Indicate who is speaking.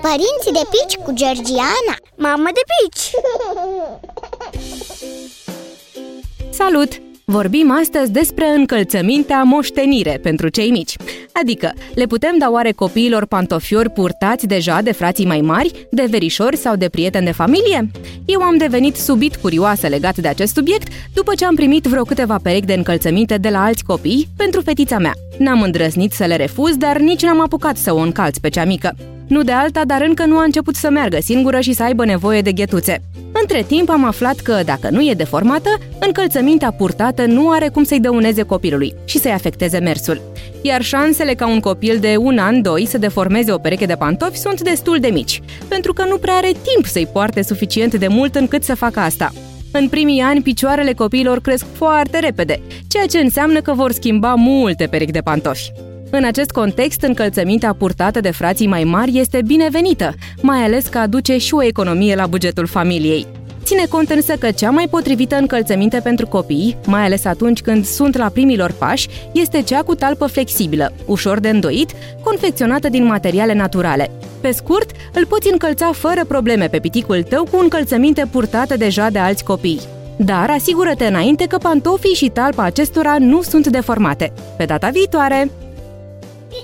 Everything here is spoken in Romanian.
Speaker 1: Părinții de pici cu Georgiana
Speaker 2: Mamă de pici!
Speaker 3: Salut! Vorbim astăzi despre încălțămintea moștenire pentru cei mici. Adică, le putem da oare copiilor pantofiori purtați deja de frații mai mari, de verișori sau de prieteni de familie? Eu am devenit subit curioasă legat de acest subiect după ce am primit vreo câteva perechi de încălțăminte de la alți copii pentru fetița mea. N-am îndrăznit să le refuz, dar nici n-am apucat să o încalț pe cea mică. Nu de alta, dar încă nu a început să meargă singură și să aibă nevoie de ghetuțe. Între timp am aflat că, dacă nu e deformată, încălțămintea purtată nu are cum să-i dăuneze copilului și să-i afecteze mersul. Iar șansele ca un copil de un an, doi să deformeze o pereche de pantofi sunt destul de mici, pentru că nu prea are timp să-i poarte suficient de mult încât să facă asta. În primii ani, picioarele copiilor cresc foarte repede, ceea ce înseamnă că vor schimba multe perechi de pantofi. În acest context, încălțămintea purtată de frații mai mari este binevenită, mai ales că aduce și o economie la bugetul familiei. Ține cont însă că cea mai potrivită încălțăminte pentru copii, mai ales atunci când sunt la primilor pași, este cea cu talpă flexibilă, ușor de îndoit, confecționată din materiale naturale. Pe scurt, îl poți încălța fără probleme pe piticul tău cu încălțăminte purtată deja de alți copii. Dar asigură-te înainte că pantofii și talpa acestora nu sunt deformate. Pe data viitoare!